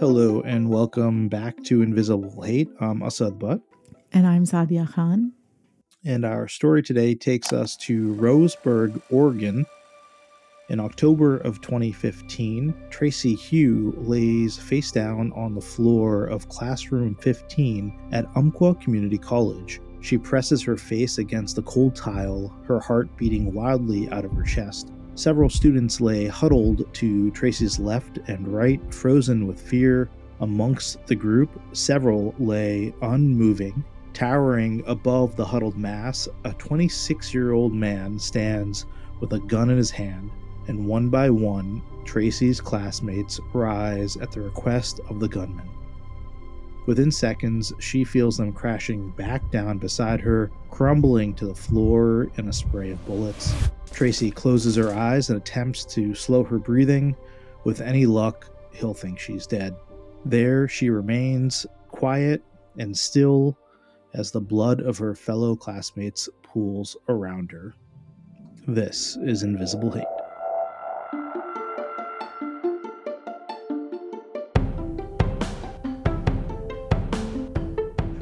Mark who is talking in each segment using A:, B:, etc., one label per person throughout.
A: Hello and welcome back to Invisible Hate. I'm Asad Butt.
B: And I'm Saadia Khan.
A: And our story today takes us to Roseburg, Oregon. In October of 2015, Tracy Heu lays face down on the floor of classroom 15 at Umpqua Community College. She presses her face against the cold tile, her heart beating wildly out of her chest. Several students lay huddled to Tracy's left and right, frozen with fear. Amongst the group, several lay unmoving. Towering above the huddled mass, a 26 year old man stands with a gun in his hand, and one by one, Tracy's classmates rise at the request of the gunman. Within seconds, she feels them crashing back down beside her, crumbling to the floor in a spray of bullets. Tracy closes her eyes and attempts to slow her breathing. With any luck, he'll think she's dead. There she remains, quiet and still, as the blood of her fellow classmates pools around her. This is Invisible Hate.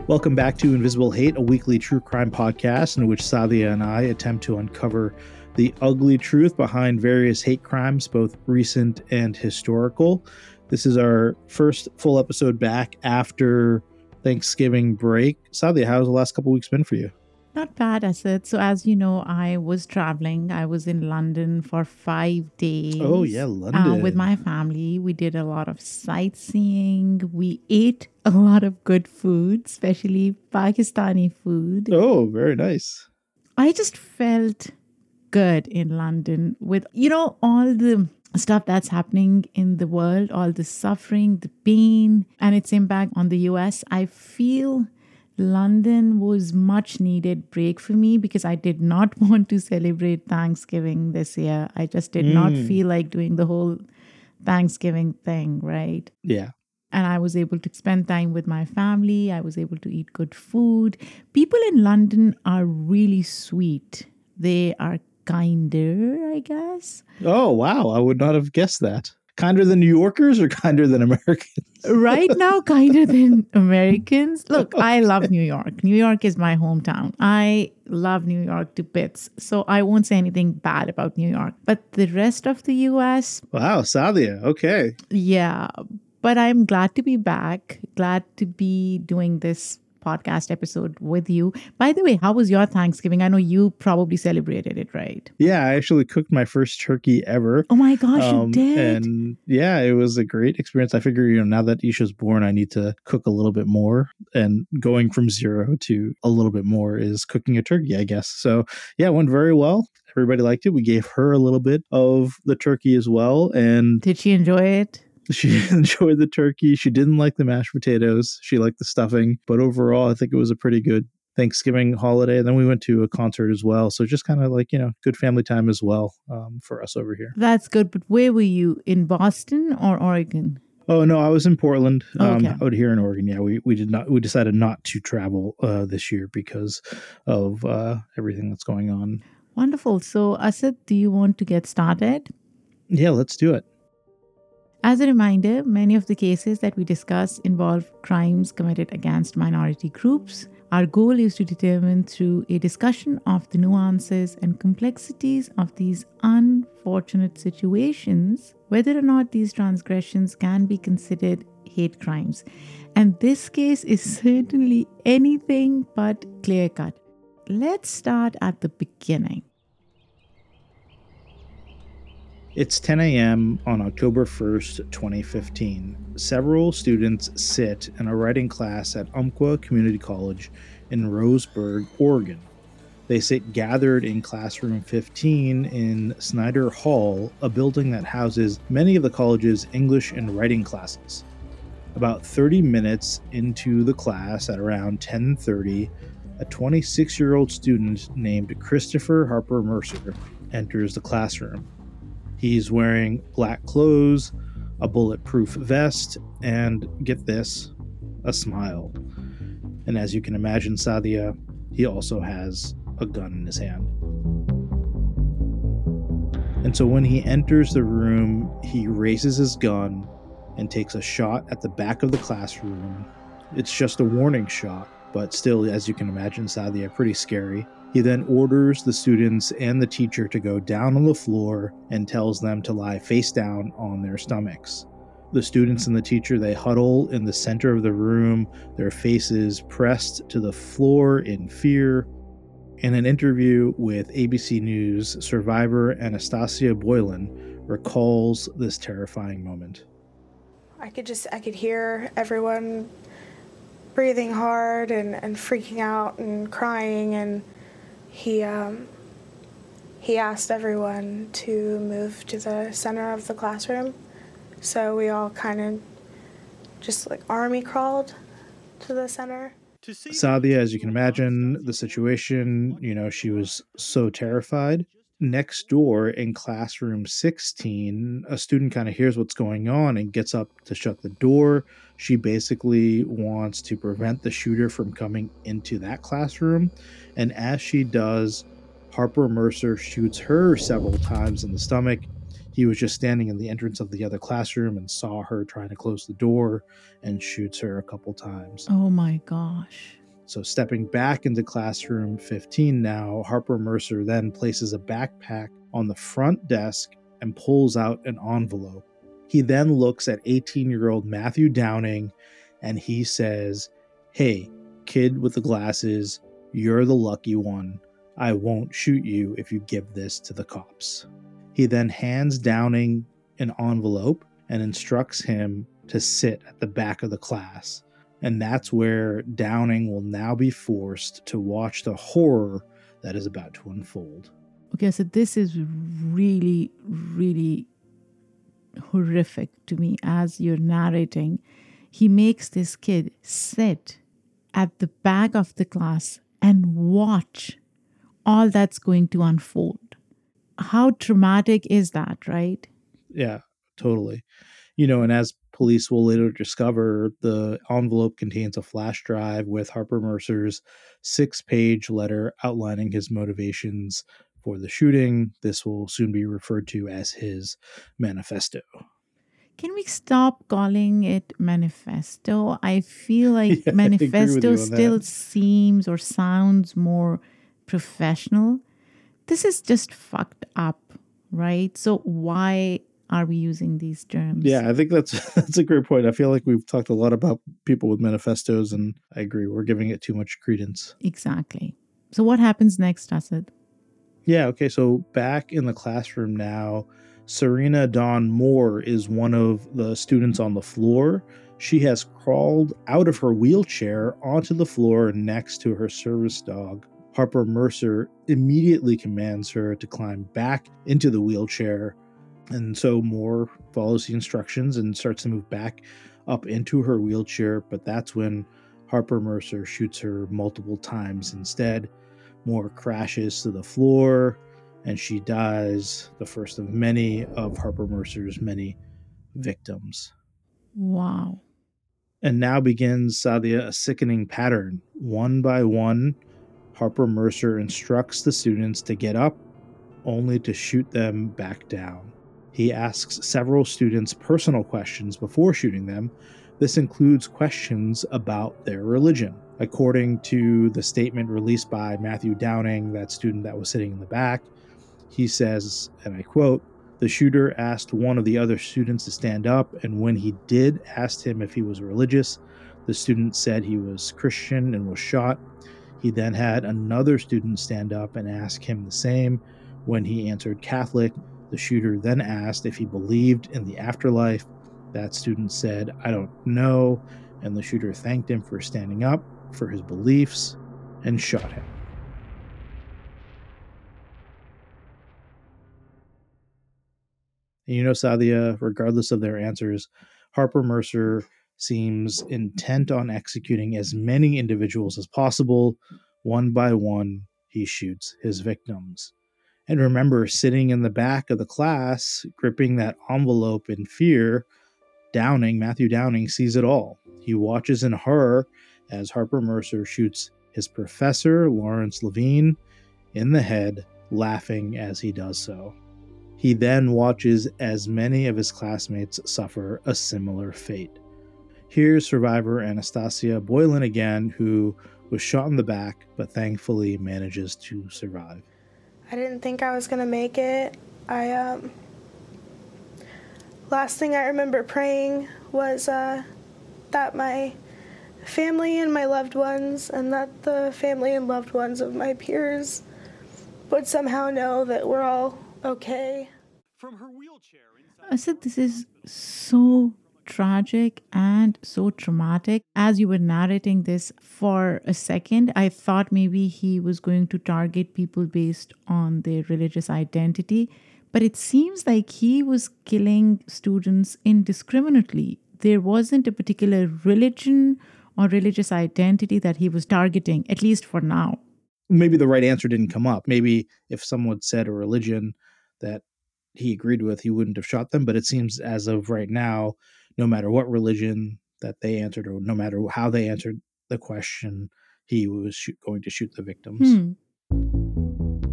A: Welcome back to Invisible Hate, a weekly true crime podcast in which Saadia and I attempt to uncover the ugly truth behind various hate crimes, both recent and historical. This is our first full episode back after Thanksgiving break. Saadia, how's the last couple weeks been for you?
B: Not bad, Asad. So, as you know, I was traveling. I was in London for five days.
A: Oh, yeah, London.
B: Uh, with my family. We did a lot of sightseeing. We ate a lot of good food, especially Pakistani food.
A: Oh, very nice.
B: I just felt good in London with, you know, all the stuff that's happening in the world, all the suffering, the pain, and its impact on the US. I feel London was much needed break for me because I did not want to celebrate Thanksgiving this year. I just did mm. not feel like doing the whole Thanksgiving thing, right?
A: Yeah.
B: And I was able to spend time with my family. I was able to eat good food. People in London are really sweet. They are kinder, I guess.
A: Oh, wow. I would not have guessed that kinder than New Yorkers or kinder than Americans?
B: right now, kinder than Americans. Look, I love New York. New York is my hometown. I love New York to bits. So I won't say anything bad about New York. But the rest of the US.
A: Wow, Saadia. Okay.
B: Yeah. But I'm glad to be back, glad to be doing this podcast episode with you. By the way, how was your Thanksgiving? I know you probably celebrated it, right?
A: Yeah, I actually cooked my first turkey ever.
B: Oh my gosh, um, you did!
A: And yeah, it was a great experience. I figure, you know, now that Isha's born, I need to cook a little bit more. And going from zero to a little bit more is cooking a turkey, I guess. So yeah, it went very well. Everybody liked it. We gave her a little bit of the turkey as well. And
B: did she enjoy it?
A: She enjoyed the turkey. She didn't like the mashed potatoes. She liked the stuffing. But overall, I think it was a pretty good Thanksgiving holiday. And then we went to a concert as well. So just kind of like, you know, good family time as well um, for us over here.
B: That's good. But where were you? In Boston or Oregon?
A: Oh no, I was in Portland. Um, okay. Out here in Oregon, yeah, we, we did not we decided not to travel uh, this year because of uh, everything that's going on.
B: Wonderful. So, Asad, do you want to get started?
A: Yeah, let's do it.
B: As a reminder, many of the cases that we discuss involve crimes committed against minority groups. Our goal is to determine through a discussion of the nuances and complexities of these unfortunate situations whether or not these transgressions can be considered hate crimes. And this case is certainly anything but clear cut. Let's start at the beginning.
A: It's 10 a.m. on October 1st, 2015. Several students sit in a writing class at Umpqua Community College in Roseburg, Oregon. They sit gathered in classroom 15 in Snyder Hall, a building that houses many of the college's English and writing classes. About 30 minutes into the class at around 10:30, a 26-year-old student named Christopher Harper Mercer enters the classroom. He's wearing black clothes, a bulletproof vest, and get this, a smile. And as you can imagine, Saadia, he also has a gun in his hand. And so when he enters the room, he raises his gun and takes a shot at the back of the classroom. It's just a warning shot, but still, as you can imagine, Saadia, pretty scary. He then orders the students and the teacher to go down on the floor and tells them to lie face down on their stomachs. The students and the teacher they huddle in the center of the room, their faces pressed to the floor in fear. In an interview with ABC News, survivor Anastasia Boylan recalls this terrifying moment.
C: I could just I could hear everyone breathing hard and, and freaking out and crying and he um, he asked everyone to move to the center of the classroom. So we all kind of just like army crawled to the center.
A: Saadia, as you can imagine, the situation, you know, she was so terrified. Next door in classroom 16, a student kind of hears what's going on and gets up to shut the door. She basically wants to prevent the shooter from coming into that classroom. And as she does, Harper Mercer shoots her several times in the stomach. He was just standing in the entrance of the other classroom and saw her trying to close the door and shoots her a couple times.
B: Oh my gosh.
A: So, stepping back into classroom 15 now, Harper Mercer then places a backpack on the front desk and pulls out an envelope. He then looks at 18 year old Matthew Downing and he says, Hey, kid with the glasses, you're the lucky one. I won't shoot you if you give this to the cops. He then hands Downing an envelope and instructs him to sit at the back of the class. And that's where Downing will now be forced to watch the horror that is about to unfold.
B: Okay, so this is really, really horrific to me as you're narrating. He makes this kid sit at the back of the class and watch all that's going to unfold. How traumatic is that, right?
A: Yeah, totally. You know, and as police will later discover, the envelope contains a flash drive with Harper Mercer's six page letter outlining his motivations for the shooting. This will soon be referred to as his manifesto.
B: Can we stop calling it manifesto? I feel like yeah, manifesto still that. seems or sounds more professional. This is just fucked up, right? So why are we using these terms?
A: Yeah, I think that's that's a great point. I feel like we've talked a lot about people with manifestos and I agree we're giving it too much credence.
B: Exactly. So what happens next, Asad?
A: Yeah, okay, so back in the classroom now, Serena Dawn Moore is one of the students on the floor. She has crawled out of her wheelchair onto the floor next to her service dog. Harper Mercer immediately commands her to climb back into the wheelchair. And so Moore follows the instructions and starts to move back up into her wheelchair. But that's when Harper Mercer shoots her multiple times instead. Moore crashes to the floor and she dies, the first of many of Harper Mercer's many victims.
B: Wow.
A: And now begins Saadia a sickening pattern. One by one, Harper Mercer instructs the students to get up, only to shoot them back down. He asks several students personal questions before shooting them. This includes questions about their religion. According to the statement released by Matthew Downing, that student that was sitting in the back, he says, and I quote, the shooter asked one of the other students to stand up, and when he did, asked him if he was religious. The student said he was Christian and was shot. He then had another student stand up and ask him the same. When he answered Catholic, the shooter then asked if he believed in the afterlife. That student said, I don't know. And the shooter thanked him for standing up for his beliefs and shot him. And you know, Saadia, regardless of their answers, Harper Mercer seems intent on executing as many individuals as possible. One by one, he shoots his victims. And remember, sitting in the back of the class, gripping that envelope in fear, Downing, Matthew Downing, sees it all. He watches in horror as Harper Mercer shoots his professor, Lawrence Levine, in the head, laughing as he does so. He then watches as many of his classmates suffer a similar fate. Here's survivor Anastasia Boylan again, who was shot in the back but thankfully manages to survive.
C: I didn't think I was going to make it. I, um, last thing I remember praying was, uh, that my family and my loved ones, and that the family and loved ones of my peers would somehow know that we're all okay. From her
B: wheelchair. I said this is so tragic and so traumatic. As you were narrating this for a second, I thought maybe he was going to target people based on their religious identity. But it seems like he was killing students indiscriminately. There wasn't a particular religion or religious identity that he was targeting, at least for now.
A: Maybe the right answer didn't come up. Maybe if someone said a religion that he agreed with, he wouldn't have shot them. But it seems as of right now, no matter what religion that they answered or no matter how they answered the question, he was going to shoot the victims. Hmm.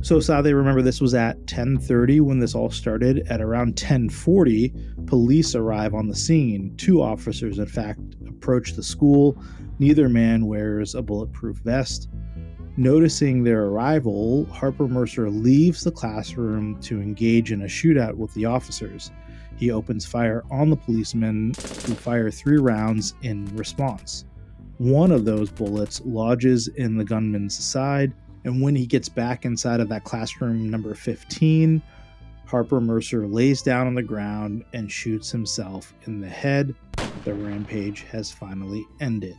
A: So Saadia, remember this was at 10:30 when this all started. At around 10:40, police arrive on the scene. Two officers, in fact, approach the school. Neither man wears a bulletproof vest. Noticing their arrival, Harper Mercer leaves the classroom to engage in a shootout with the officers. He opens fire on the policemen, who fire three rounds in response. One of those bullets lodges in the gunman's side, and when he gets back inside of that classroom number 15, Harper Mercer lays down on the ground and shoots himself in the head. The rampage has finally ended.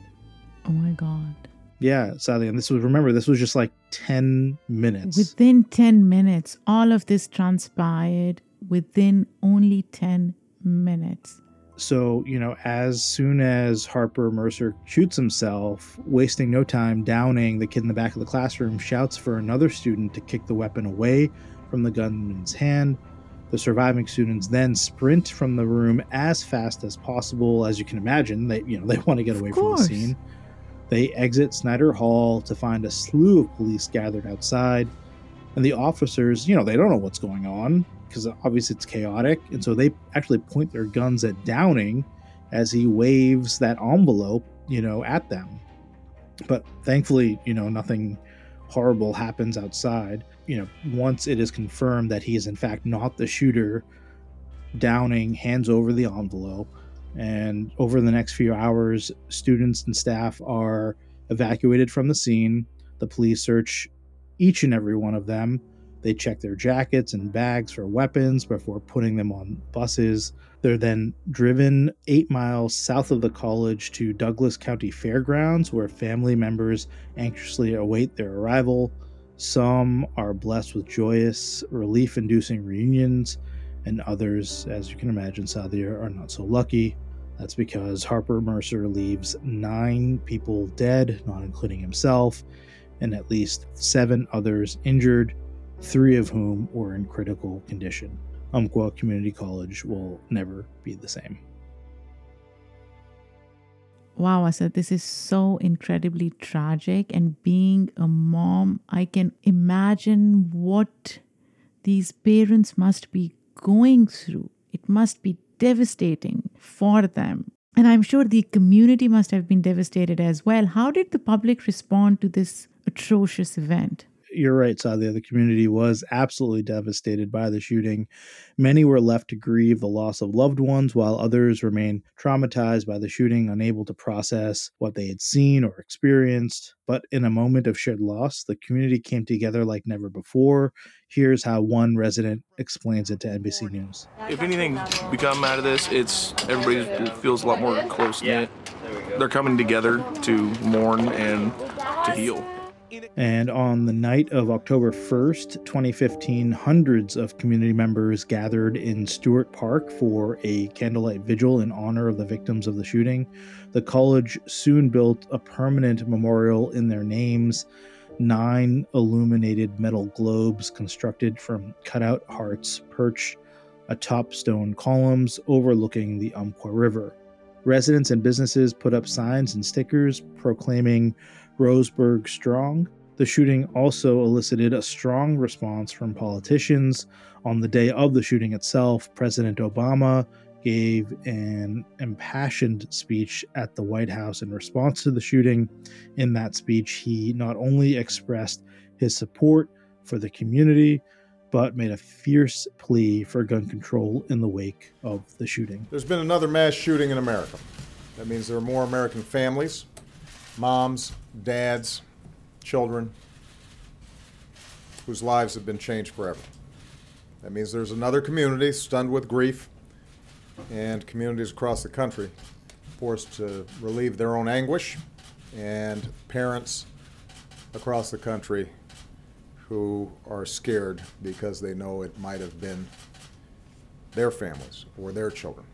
B: Oh my god.
A: Yeah, sadly, and this was remember this was just like 10 minutes.
B: Within 10 minutes, all of this transpired within only 10 minutes.
A: So, you know, as soon as Harper Mercer shoots himself, wasting no time Downing the kid in the back of the classroom, shouts for another student to kick the weapon away from the gunman's hand. The surviving students then sprint from the room as fast as possible. As you can imagine, they you know they want to get away from the scene. They exit Snyder Hall to find a slew of police gathered outside, and the officers, you know, they don't know what's going on because obviously it's chaotic. And so they actually point their guns at Downing as he waves that envelope, you know, at them. But thankfully, you know, nothing horrible happens outside. You know, once it is confirmed that he is in fact not the shooter, Downing hands over the envelope. And over the next few hours, students and staff are evacuated from the scene. The police search each and every one of them they check their jackets and bags for weapons before putting them on buses. They're then driven eight miles south of the college to Douglas County Fairgrounds, where family members anxiously await their arrival. Some are blessed with joyous, relief inducing reunions, and others, as you can imagine, Saadia, are not so lucky. That's because Harper Mercer leaves nine people dead, not including himself, and at least seven others injured three of whom were in critical condition. Umpqua Community College will never be the same.
B: Wow, Asad this is so incredibly tragic. And being a mom, I can imagine what these parents must be going through. It must be devastating for them. And I'm sure the community must have been devastated as well. How did the public respond to this atrocious event?
A: You're right, Saadia. The community was absolutely devastated by the shooting. Many were left to grieve the loss of loved ones, while others remain traumatized by the shooting, unable to process what they had seen or experienced. But in a moment of shared loss, the community came together like never before. Here's how one resident explains it to NBC News.
D: If anything we come out of this, it's everybody feels a lot more close knit. They're coming together to mourn and to heal.
A: And on the night of October 1st, 2015, hundreds of community members gathered in Stewart Park for a candlelight vigil in honor of the victims of the shooting. The college soon built a permanent memorial in their names nine illuminated metal globes constructed from cutout hearts perch atop stone columns overlooking the Umpqua River. Residents and businesses put up signs and stickers proclaiming Roseburg strong. The shooting also elicited a strong response from politicians. On the day of the shooting itself, President Obama gave an impassioned speech at the White House in response to the shooting. In that speech, he not only expressed his support for the community, but made a fierce plea for gun control in the wake of the shooting.
E: There's been another mass shooting in America. That means there are more American families, moms, dads, children whose lives have been changed forever. That means there's another community stunned with grief and communities across the country forced to relieve their own anguish and parents across the country who are scared because they know it might have been their families or their children.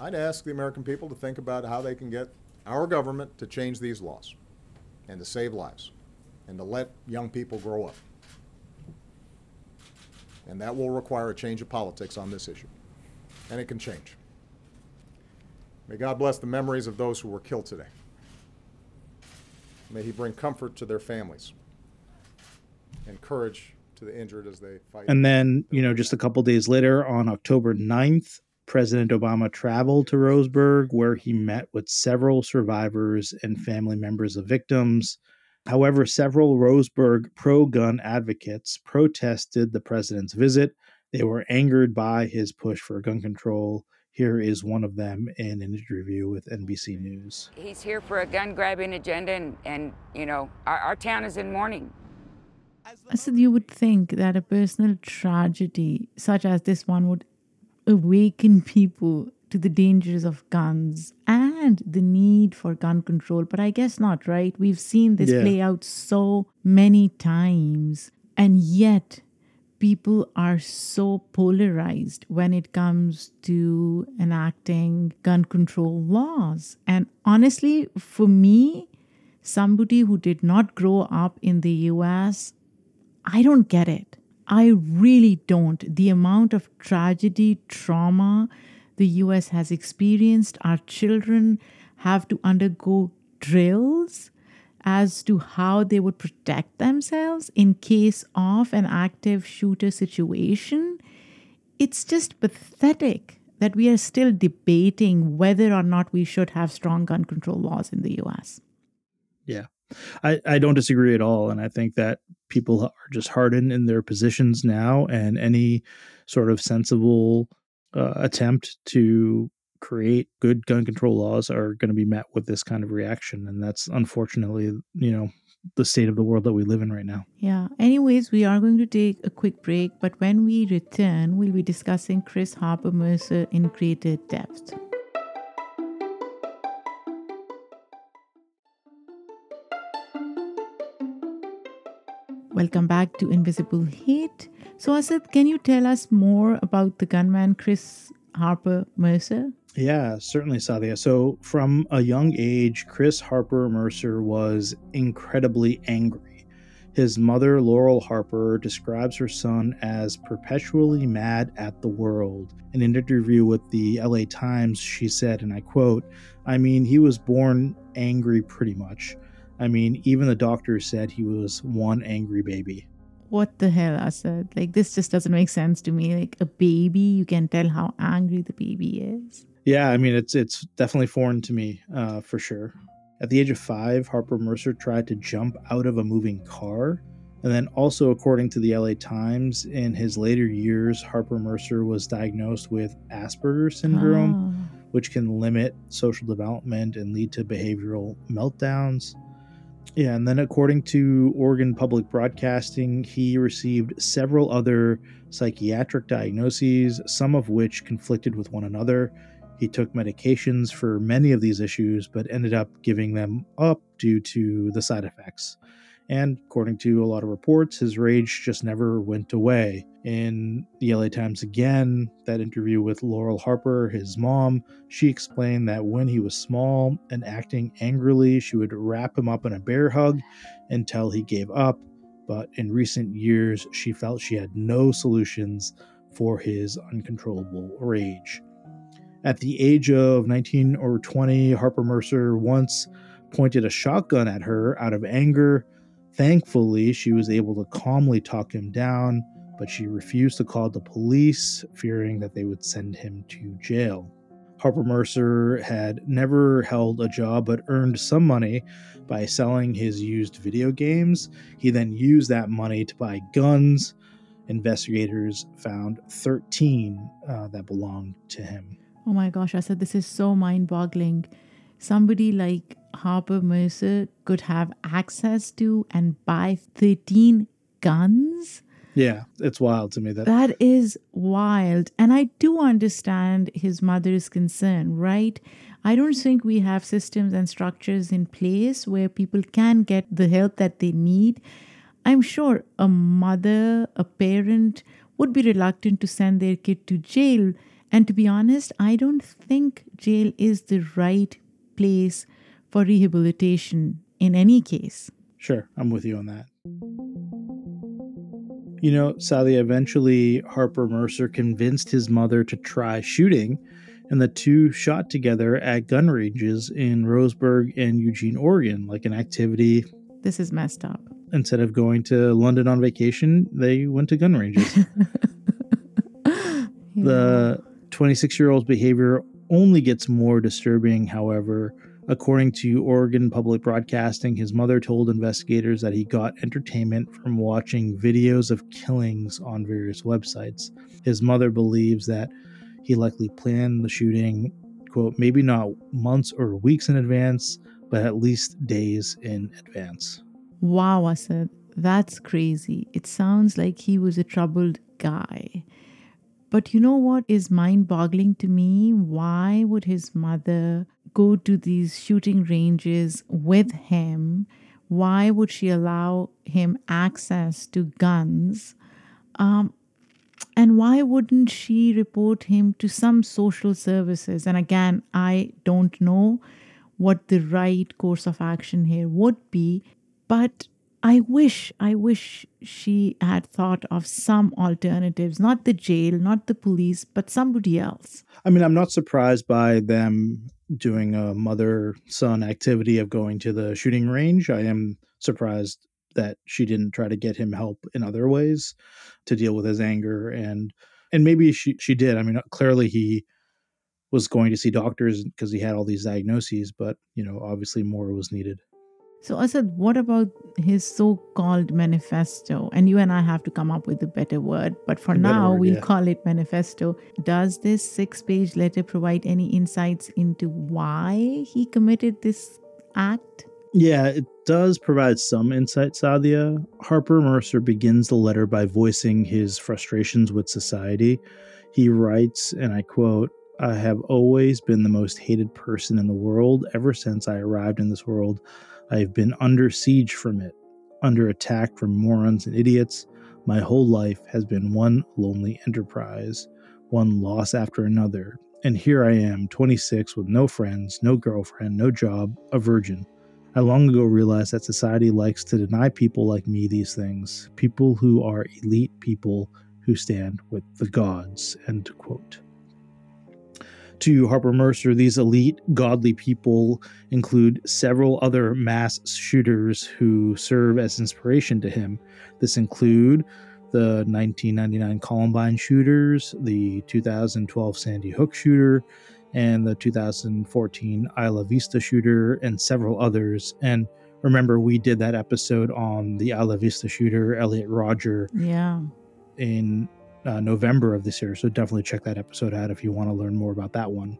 E: I'd ask the American people to think about how they can get our government to change these laws and to save lives and to let young people grow up. And that will require a change of politics on this issue. And it can change. May God bless the memories of those who were killed today. May He bring comfort to their families and courage to the injured as they fight.
A: And then, you know, just a couple days later, on October 9th, President Obama traveled to Roseburg, where he met with several survivors and family members of victims. However, several Roseburg pro gun advocates protested the president's visit. They were angered by his push for gun control. Here is one of them in an interview with NBC News.
F: He's here for a gun grabbing agenda, and, and you know, our, our town is in mourning.
B: So you would think that a personal tragedy such as this one would awaken people to the dangers of guns and the need for gun control. But I guess not, right? We've seen this
A: Yeah.
B: play out so many times, and yet people are so polarized when it comes to enacting gun control laws. And honestly, for me, somebody who did not grow up in the US, I don't get it. I really don't. The amount of tragedy, trauma the US has experienced, our children have to undergo drills as to how they would protect themselves in case of an active shooter situation. It's just pathetic that we are still debating whether or not we should have strong gun control laws in the US.
A: Yeah. I, I don't disagree at all. And I think that people are just hardened in their positions now, and any sort of sensible uh, attempt to create good gun control laws are going to be met with this kind of reaction. And that's unfortunately, you know, the state of the world that we live in right now.
B: Yeah. Anyways, we are going to take a quick break, but when we return, we'll be discussing Chris Harper Mercer in greater depth. Welcome back to Invisible Hate. So, Asad, can you tell us more about the gunman Chris Harper Mercer?
A: Yeah, certainly, Saadia. So, from a young age, Chris Harper Mercer was incredibly angry. His mother, Laurel Harper, describes her son as perpetually mad at the world. In an interview with the LA Times, she said, and I quote, I mean, he was born angry pretty much. I mean, even the doctor said he was one angry baby.
B: What the hell, Asad? Like, this just doesn't make sense to me. Like, a baby, you can tell how angry the baby is.
A: Yeah, I mean it's it's definitely foreign to me, uh, for sure. At the age of five, Harper Mercer tried to jump out of a moving car. And then, also, according to the LA Times, in his later years, Harper Mercer was diagnosed with Asperger's syndrome,
B: Ah.
A: which can limit social development and lead to behavioral meltdowns. Yeah, and then according to Oregon Public Broadcasting, he received several other psychiatric diagnoses, some of which conflicted with one another. He took medications for many of these issues, but ended up giving them up due to the side effects. And according to a lot of reports, his rage just never went away. In the LA Times again, that interview with Laurel Harper, his mom, she explained that when he was small and acting angrily, she would wrap him up in a bear hug until he gave up. But in recent years, she felt she had no solutions for his uncontrollable rage. At the age of 19 or 20, Harper Mercer once pointed a shotgun at her out of anger. Thankfully, she was able to calmly talk him down, but she refused to call the police, fearing that they would send him to jail. Harper Mercer had never held a job but earned some money by selling his used video games. He then used that money to buy guns. Investigators found 13 uh, that belonged to him.
B: Oh my gosh, Asad this is so mind boggling. Somebody like Harper Mercer could have access to and buy 13 guns?
A: Yeah, it's wild to me that
B: That is wild. And I do understand his mother's concern, right? I don't think we have systems and structures in place where people can get the help that they need. I'm sure a mother, a parent would be reluctant to send their kid to jail. And to be honest, I don't think jail is the right place for rehabilitation in any case.
A: Sure, I'm with you on that. You know, Sally, eventually Harper Mercer convinced his mother to try shooting, and the two shot together at gun ranges in Roseburg and Eugene, Oregon, like an activity.
B: This is messed up.
A: Instead of going to London on vacation, they went to gun ranges. The 26 year old's behavior only gets more disturbing, however. According to Oregon Public Broadcasting, his mother told investigators that he got entertainment from watching videos of killings on various websites. His mother believes that he likely planned the shooting, quote, maybe not months or weeks in advance, but at least days in advance.
B: Wow, Asad, that's crazy. It sounds like he was a troubled guy. But you know what is mind boggling to me? Why would his mother go to these shooting ranges with him? Why would she allow him access to guns? Um, and why wouldn't she report him to some social services? And again, I don't know what the right course of action here would be, but I wish, I wish she had thought of some alternatives, not the jail, not the police, but somebody else.
A: I mean, I'm not surprised by them doing a mother son activity of going to the shooting range. I am surprised that she didn't try to get him help in other ways to deal with his anger and and maybe she she did. I mean, clearly he was going to see doctors because he had all these diagnoses, but you know, obviously more was needed.
B: So, Asad, what about his so called manifesto? And you and I have to come up with a better word, but for now,
A: word,
B: we'll
A: yeah.
B: call it manifesto. Does this six page letter provide any insights into why he committed this act?
A: Yeah, it does provide some insight, Saadia. Harper Mercer begins the letter by voicing his frustrations with society. He writes, and I quote, I have always been the most hated person in the world ever since I arrived in this world. I have been under siege from it, under attack from morons and idiots. My whole life has been one lonely enterprise, one loss after another. And here I am, 26, with no friends, no girlfriend, no job, a virgin. I long ago realized that society likes to deny people like me these things, people who are elite people who stand with the gods. End quote. To Harper Mercer, these elite, godly people include several other mass shooters who serve as inspiration to him. This include the 1999 Columbine shooters, the 2012 Sandy Hook shooter, and the 2014 Isla Vista shooter, and several others. And remember, we did that episode on the Isla Vista shooter, Elliot Rodger,
B: Yeah.
A: in uh, November of this year. So definitely check that episode out if you want to learn more about that one.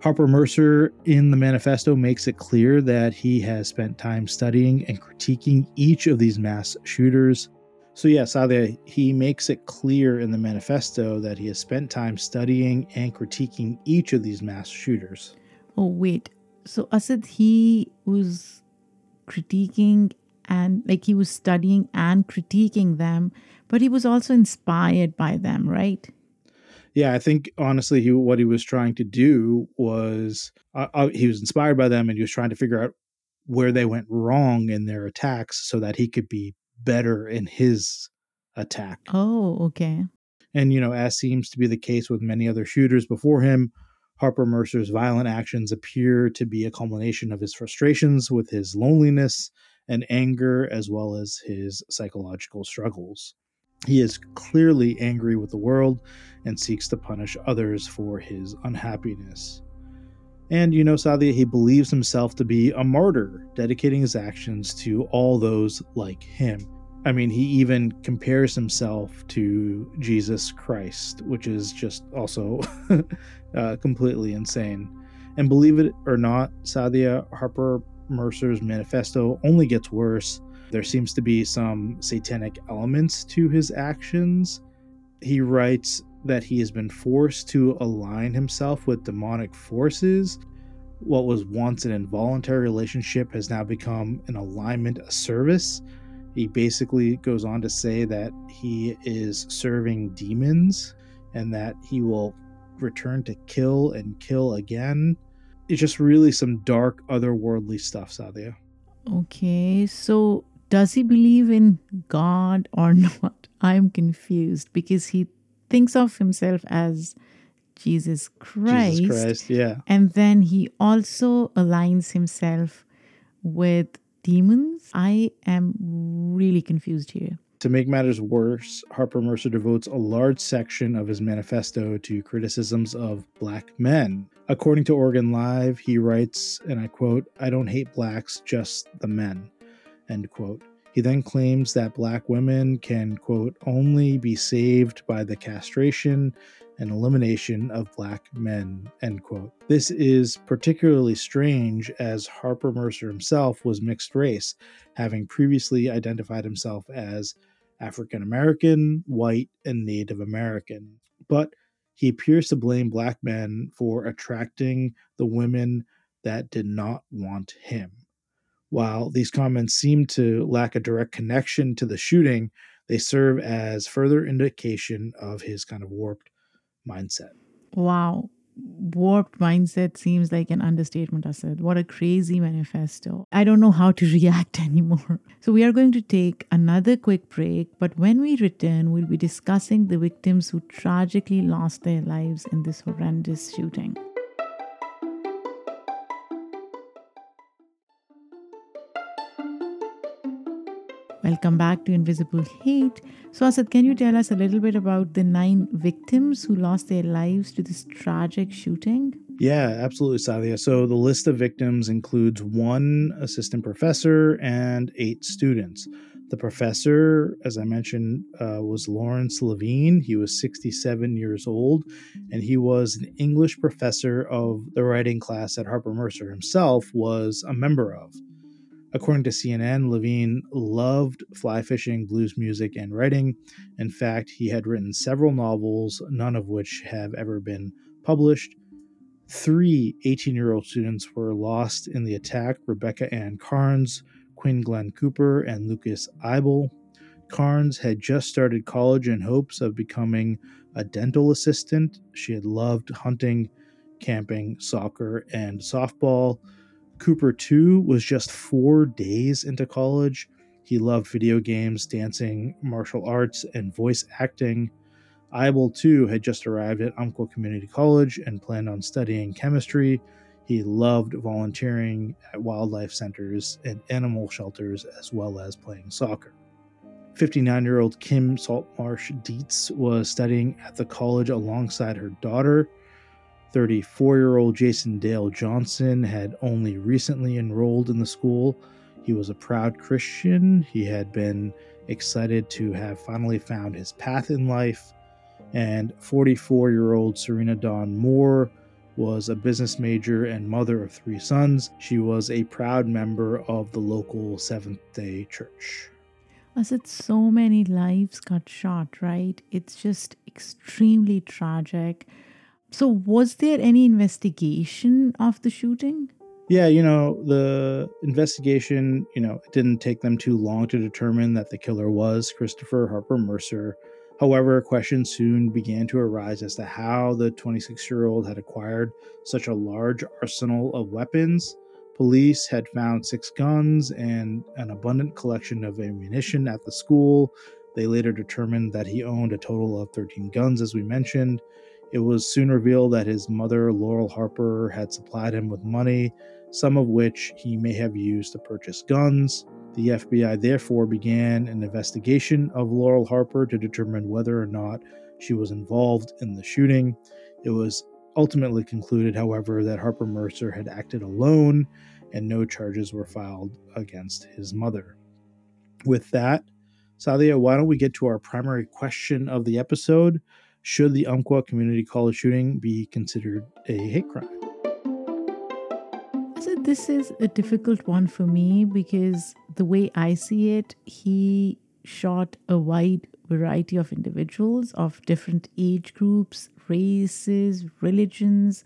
A: Harper Mercer in the manifesto makes it clear that he has spent time studying and critiquing each of these mass shooters. So, yeah, Saadia, he makes it clear in the manifesto that he has spent time studying and critiquing each of these mass shooters.
B: Oh, wait. So, Asad, he was critiquing and like he was studying and critiquing them, but he was also inspired by them, right?
A: Yeah, I think honestly, he what he was trying to do was uh, uh, he was inspired by them, and he was trying to figure out where they went wrong in their attacks, so that he could be better in his attack.
B: Oh, okay.
A: And you know, as seems to be the case with many other shooters before him, Harper Mercer's violent actions appear to be a culmination of his frustrations with his loneliness and anger, as well as his psychological struggles. He is clearly angry with the world and seeks to punish others for his unhappiness. And, you know, Saadia, he believes himself to be a martyr, dedicating his actions to all those like him. I mean, he even compares himself to Jesus Christ, which is just also uh, completely insane. And believe it or not, Saadia Harper Mercer's manifesto only gets worse. There seems to be some satanic elements to his actions. He writes that he has been forced to align himself with demonic forces. What was once an involuntary relationship has now become an alignment, a service. He basically goes on to say that he is serving demons and that he will return to kill and kill again. It's just really some dark, otherworldly stuff, Saadia.
B: Okay, so does he believe in God or not? I'm confused because he thinks of himself as Jesus Christ.
A: Jesus Christ, yeah.
B: And then he also aligns himself with demons. I am really confused here.
A: To make matters worse, Harper Mercer devotes a large section of his manifesto to criticisms of black men. According to Oregon Live, he writes, and I quote, I don't hate blacks, just the men, end quote. He then claims that black women can, quote, only be saved by the castration and elimination of black men, end quote. This is particularly strange as Harper Mercer himself was mixed race, having previously identified himself as African American, white, and Native American. But he appears to blame black men for attracting the women that did not want him. While these comments seem to lack a direct connection to the shooting, they serve as further indication of his kind of warped mindset.
B: Wow warped mindset seems like an understatement, Asad. What a crazy manifesto. I don't know how to react anymore. So, we are going to take another quick break, but when we return, we'll be discussing the victims who tragically lost their lives in this horrendous shooting. Welcome back to Invisible Hate. So, Asad, can you tell us a little bit about the nine victims who lost their lives to this tragic shooting?
A: Yeah, absolutely, Saadia. So, the list of victims includes one assistant professor and eight students. The professor, as I mentioned, uh, was Lawrence Levine. He was 67 years old, and he was an English professor of the writing class that Harper Mercer himself was a member of. According to CNN, Levine loved fly fishing, blues music, and writing. In fact, he had written several novels, none of which have ever been published. Three 18 year old students were lost in the attack Rebecca Ann Carnes, Quinn Glenn Cooper, and Lucas Eibel. Carnes had just started college in hopes of becoming a dental assistant. She had loved hunting, camping, soccer, and softball. Cooper, too, was just four days into college. He loved video games, dancing, martial arts, and voice acting. Eibel, too, had just arrived at Umpqua Community College and planned on studying chemistry. He loved volunteering at wildlife centers and animal shelters, as well as playing soccer. 59 year old Kim Saltmarsh Dietz was studying at the college alongside her daughter. 34 year old Jason Dale Johnson had only recently enrolled in the school. He was a proud Christian. He had been excited to have finally found his path in life. And 44 year old Serena Dawn Moore was a business major and mother of three sons. She was a proud member of the local Seventh day Church.
B: As it's so many lives got shot, right? It's just extremely tragic. So, was there any investigation of the shooting?
A: Yeah, you know, the investigation, you know, it didn't take them too long to determine that the killer was Christopher Harper Mercer. However, questions soon began to arise as to how the 26 year old had acquired such a large arsenal of weapons. Police had found six guns and an abundant collection of ammunition at the school. They later determined that he owned a total of 13 guns, as we mentioned. It was soon revealed that his mother, Laurel Harper, had supplied him with money, some of which he may have used to purchase guns. The FBI therefore began an investigation of Laurel Harper to determine whether or not she was involved in the shooting. It was ultimately concluded, however, that Harper Mercer had acted alone and no charges were filed against his mother. With that, Saadia, why don't we get to our primary question of the episode? Should the Umpqua Community College shooting be considered a hate crime?
B: So this is a difficult one for me because the way I see it, he shot a wide variety of individuals of different age groups, races, religions.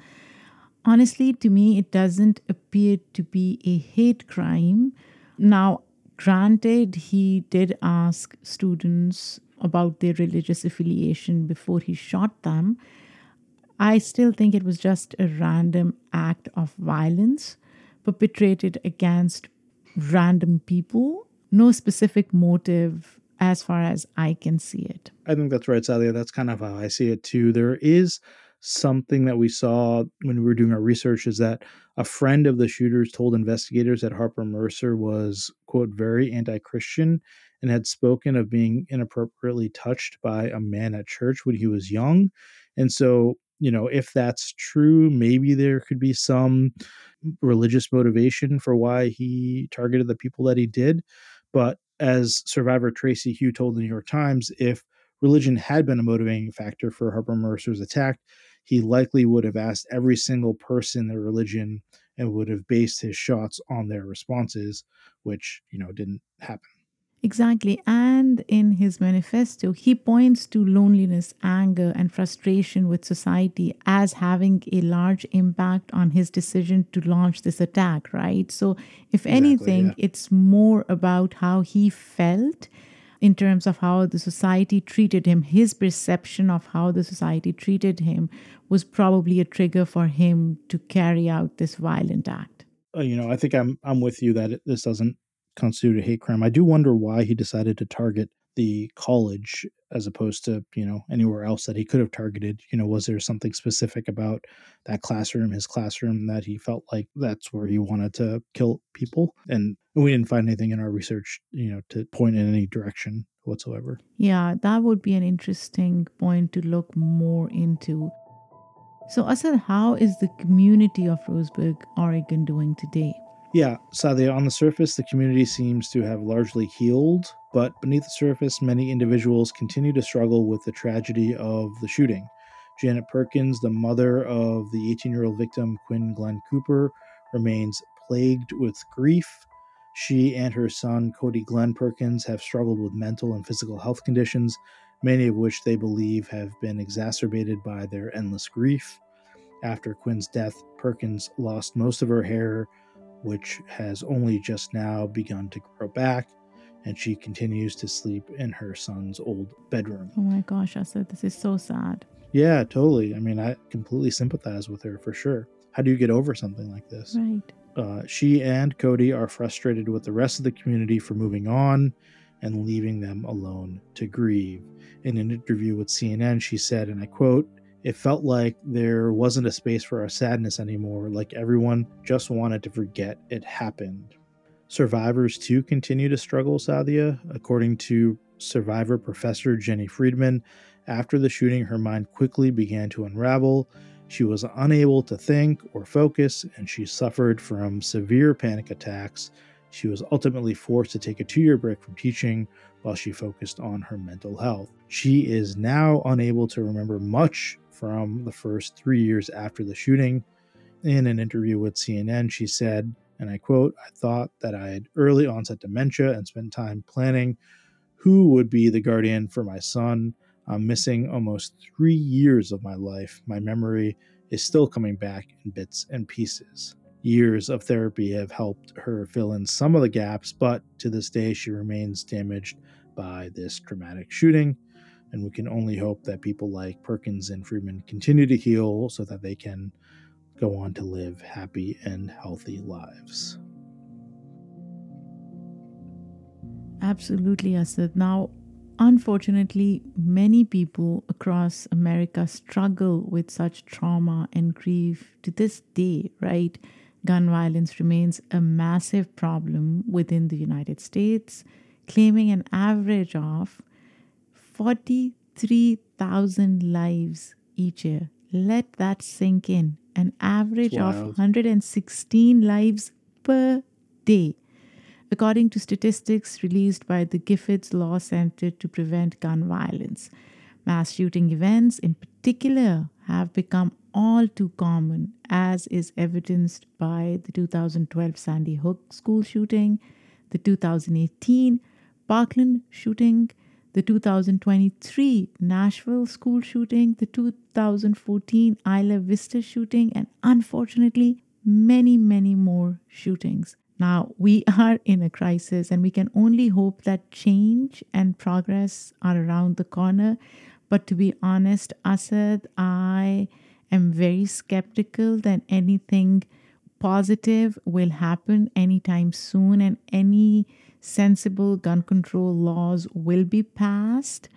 B: Honestly, to me, it doesn't appear to be a hate crime. Now, granted, he did ask students about their religious affiliation before he shot them, I still think it was just a random act of violence perpetrated against random people. No specific motive as far as I can see it.
A: I think that's right, Saadia. That's kind of how I see it too. There is something that we saw when we were doing our research is that a friend of the shooters told investigators that Harper Mercer was, quote, very anti Christian and had spoken of being inappropriately touched by a man at church when he was young. And so, you know, if that's true, maybe there could be some religious motivation for why he targeted the people that he did. But as survivor Tracy Heu told the New York Times, if religion had been a motivating factor for Harper Mercer's attack, he likely would have asked every single person their religion and would have based his shots on their responses, which, you know, didn't happen.
B: Exactly. And in his manifesto, he points to loneliness, anger, and frustration with society as having a large impact on his decision to launch this attack, right? So, if exactly, anything, yeah. it's more about how he felt in terms of how the society treated him. His perception of how the society treated him was probably a trigger for him to carry out this violent act.
A: Uh, you know, I think I'm I'm with you that it, this doesn't constitute a hate crime. I do wonder why he decided to target the college as opposed to you know anywhere else that he could have targeted. You know was there something specific about that classroom his classroom that he felt like that's where he wanted to kill people? And we didn't find anything in our research you know to point in any direction whatsoever.
B: Yeah that would be an interesting point to look more into. So asad how is the community of roseburg oregon doing today
A: yeah, Saadia, on the surface, the community seems to have largely healed, but beneath the surface, many individuals continue to struggle with the tragedy of the shooting. Janet Perkins, the mother of the 18 year old victim, Quinn Glenn Cooper, remains plagued with grief. She and her son, Cody Glenn Perkins, have struggled with mental and physical health conditions, many of which they believe have been exacerbated by their endless grief. After Quinn's death, Perkins lost most of her hair which has only just now begun to grow back, and she continues to sleep in her son's old bedroom.
B: Oh my gosh, Asad, this is so sad.
A: Yeah, totally. I mean, I completely sympathize with her for sure. How do you get over something like this?
B: Right.
A: Uh, she and Cody are frustrated with the rest of the community for moving on and leaving them alone to grieve. In an interview with CNN, she said, and I quote, it felt like there wasn't a space for our sadness anymore, like everyone just wanted to forget it happened. Survivors too continue to struggle, Saadia. According to survivor professor Jenny Friedman, after the shooting, her mind quickly began to unravel. She was unable to think or focus, and she suffered from severe panic attacks. She was ultimately forced to take a two year break from teaching while she focused on her mental health. She is now unable to remember much from the first three years after the shooting. In an interview with CNN, she said, and I quote, I thought that I had early onset dementia and spent time planning who would be the guardian for my son. I'm missing almost three years of my life. My memory is still coming back in bits and pieces. Years of therapy have helped her fill in some of the gaps, but to this day, she remains damaged by this dramatic shooting and we can only hope that people like Perkins and Friedman continue to heal so that they can go on to live happy and healthy lives.
B: Absolutely, Asad. Now, unfortunately, many people across America struggle with such trauma and grief to this day, right? gun violence remains a massive problem within the United States, claiming an average of 43,000 lives each year. Let that sink in. An average of 116 lives per day, according to statistics released by the Giffords Law Center to Prevent Gun Violence. Mass shooting events, in particular, have become all too common, as is evidenced by the 2012 Sandy Hook school shooting, the 2018 Parkland shooting, the 2023 Nashville school shooting, the 2014 Isla Vista shooting, and unfortunately, many, many more shootings. Now, we are in a crisis, and we can only hope that change and progress are around the corner. But to be honest, Asad, I am very skeptical that anything positive will happen anytime soon and any sensible gun control laws will be passed.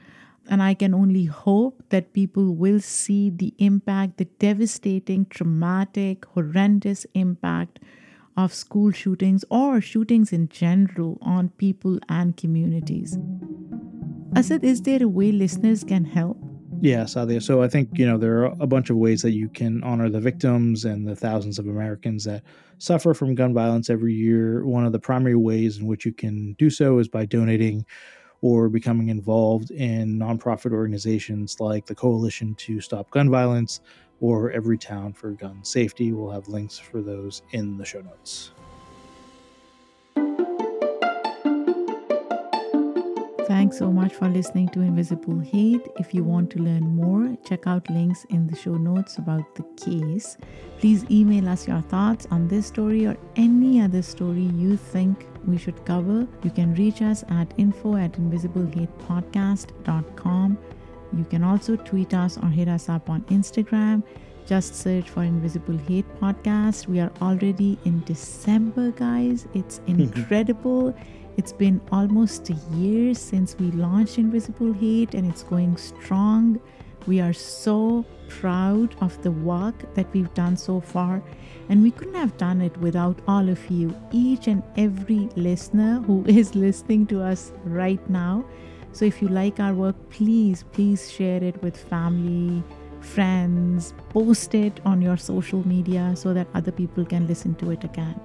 B: And I can only hope that people will see the impact, the devastating, traumatic, horrendous impact of school shootings or shootings in general on people and communities. Asad, is there a way listeners can help?
A: Yeah. So I think, you know, there are a bunch of ways that you can honor the victims and the thousands of Americans that suffer from gun violence every year. One of the primary ways in which you can do so is by donating or becoming involved in nonprofit organizations like the Coalition to Stop Gun Violence or Everytown for Gun Safety. We'll have links for those in the show notes.
B: Thanks so much for listening to Invisible Hate. If you want to learn more, check out links in the show notes about the case. Please email us your thoughts on this story or any other story you think we should cover. You can reach us at info at invisiblehatepodcast.com. You can also tweet us or hit us up on Instagram. Just search for Invisible Hate Podcast. We are already in December, guys. It's incredible. It's been almost a year since we launched Invisible Hate and it's going strong. We are so proud of the work that we've done so far, and we couldn't have done it without all of you, each and every listener who is listening to us right now. So, if you like our work, please, please share it with family, friends, post it on your social media so that other people can listen to it again.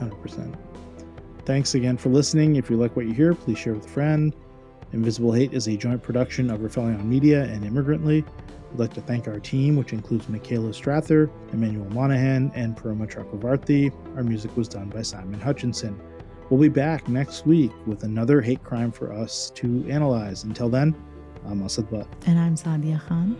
A: 100%. Thanks again for listening. If you like what you hear, please share with a friend. Invisible Hate is a joint production of Rifelion Media and Immigrantly. We'd like to thank our team, which includes Michaela Strather, Emmanuel Monahan, and Paroma Chakravarthi. Our music was done by Simon Hutchinson. We'll be back next week with another hate crime for us to analyze. Until then, I'm Asad Butt.
B: And I'm Saadia Khan.